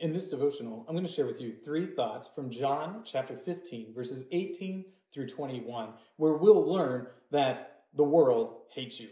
In this devotional, I'm going to share with you three thoughts from John chapter 15, verses 18 through 21, where we'll learn that the world hates you.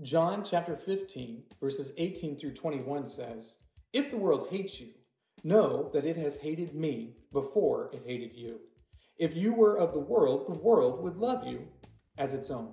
John chapter 15, verses 18 through 21 says, If the world hates you, know that it has hated me before it hated you. If you were of the world, the world would love you as its own.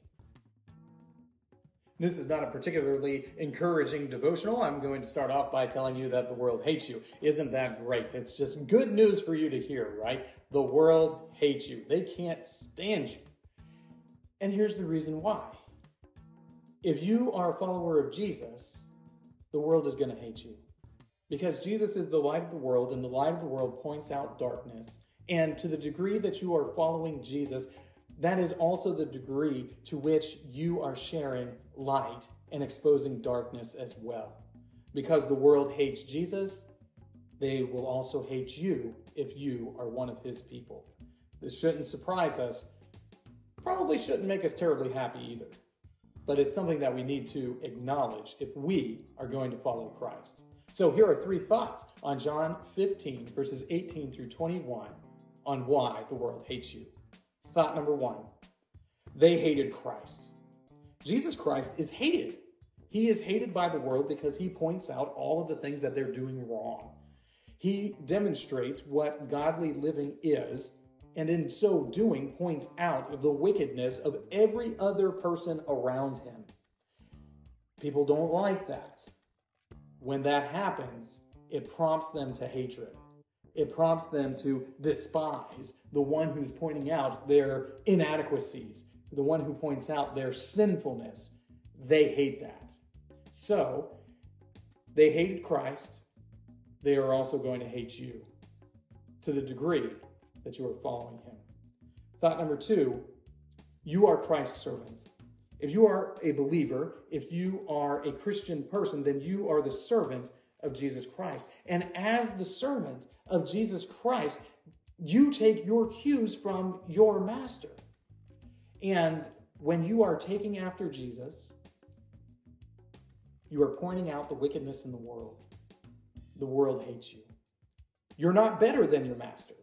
This is not a particularly encouraging devotional. I'm going to start off by telling you that the world hates you. Isn't that great? It's just good news for you to hear, right? The world hates you. They can't stand you. And here's the reason why. If you are a follower of Jesus, the world is going to hate you. Because Jesus is the light of the world, and the light of the world points out darkness. And to the degree that you are following Jesus, that is also the degree to which you are sharing light and exposing darkness as well. Because the world hates Jesus, they will also hate you if you are one of his people. This shouldn't surprise us, probably shouldn't make us terribly happy either. But it's something that we need to acknowledge if we are going to follow Christ. So here are three thoughts on John 15, verses 18 through 21, on why the world hates you. Thought number one they hated Christ. Jesus Christ is hated. He is hated by the world because he points out all of the things that they're doing wrong. He demonstrates what godly living is, and in so doing, points out the wickedness of every other person around him. People don't like that. When that happens, it prompts them to hatred it prompts them to despise the one who's pointing out their inadequacies, the one who points out their sinfulness. They hate that. So, they hated Christ. They are also going to hate you to the degree that you are following him. Thought number two you are Christ's servant. If you are a believer, if you are a Christian person, then you are the servant of Jesus Christ. And as the servant of Jesus Christ, you take your cues from your master. And when you are taking after Jesus, you are pointing out the wickedness in the world. The world hates you. You're not better than your master.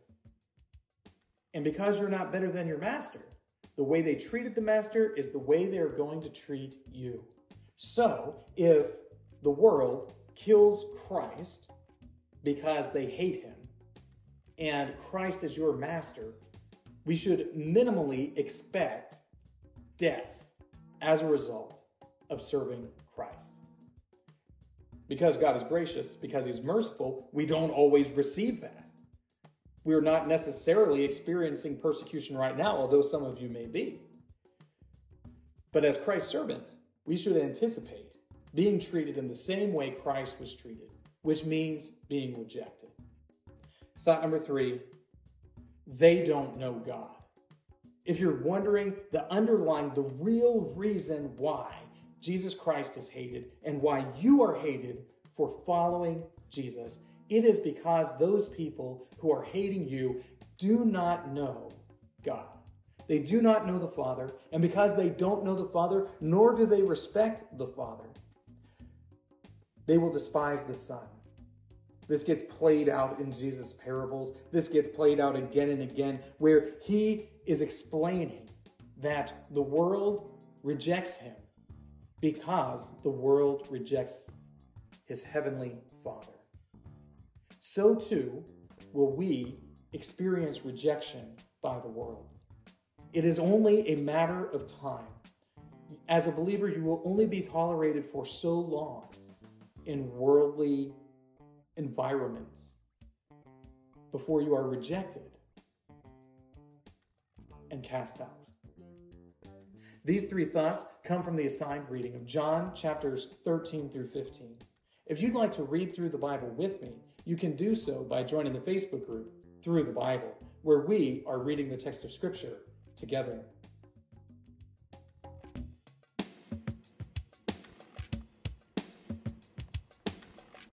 And because you're not better than your master, the way they treated the master is the way they're going to treat you. So, if the world kills Christ because they hate him, and Christ is your master, we should minimally expect death as a result of serving Christ. Because God is gracious, because He's merciful, we don't always receive that. We're not necessarily experiencing persecution right now, although some of you may be. But as Christ's servant, we should anticipate being treated in the same way Christ was treated, which means being rejected. Thought number three they don't know God. If you're wondering the underlying, the real reason why Jesus Christ is hated and why you are hated for following Jesus, it is because those people who are hating you do not know God. They do not know the Father, and because they don't know the Father, nor do they respect the Father, they will despise the Son. This gets played out in Jesus' parables. This gets played out again and again, where he is explaining that the world rejects him because the world rejects his heavenly Father. So too will we experience rejection by the world. It is only a matter of time. As a believer, you will only be tolerated for so long in worldly environments before you are rejected and cast out. These three thoughts come from the assigned reading of John chapters 13 through 15. If you'd like to read through the Bible with me, you can do so by joining the Facebook group Through the Bible, where we are reading the text of Scripture together.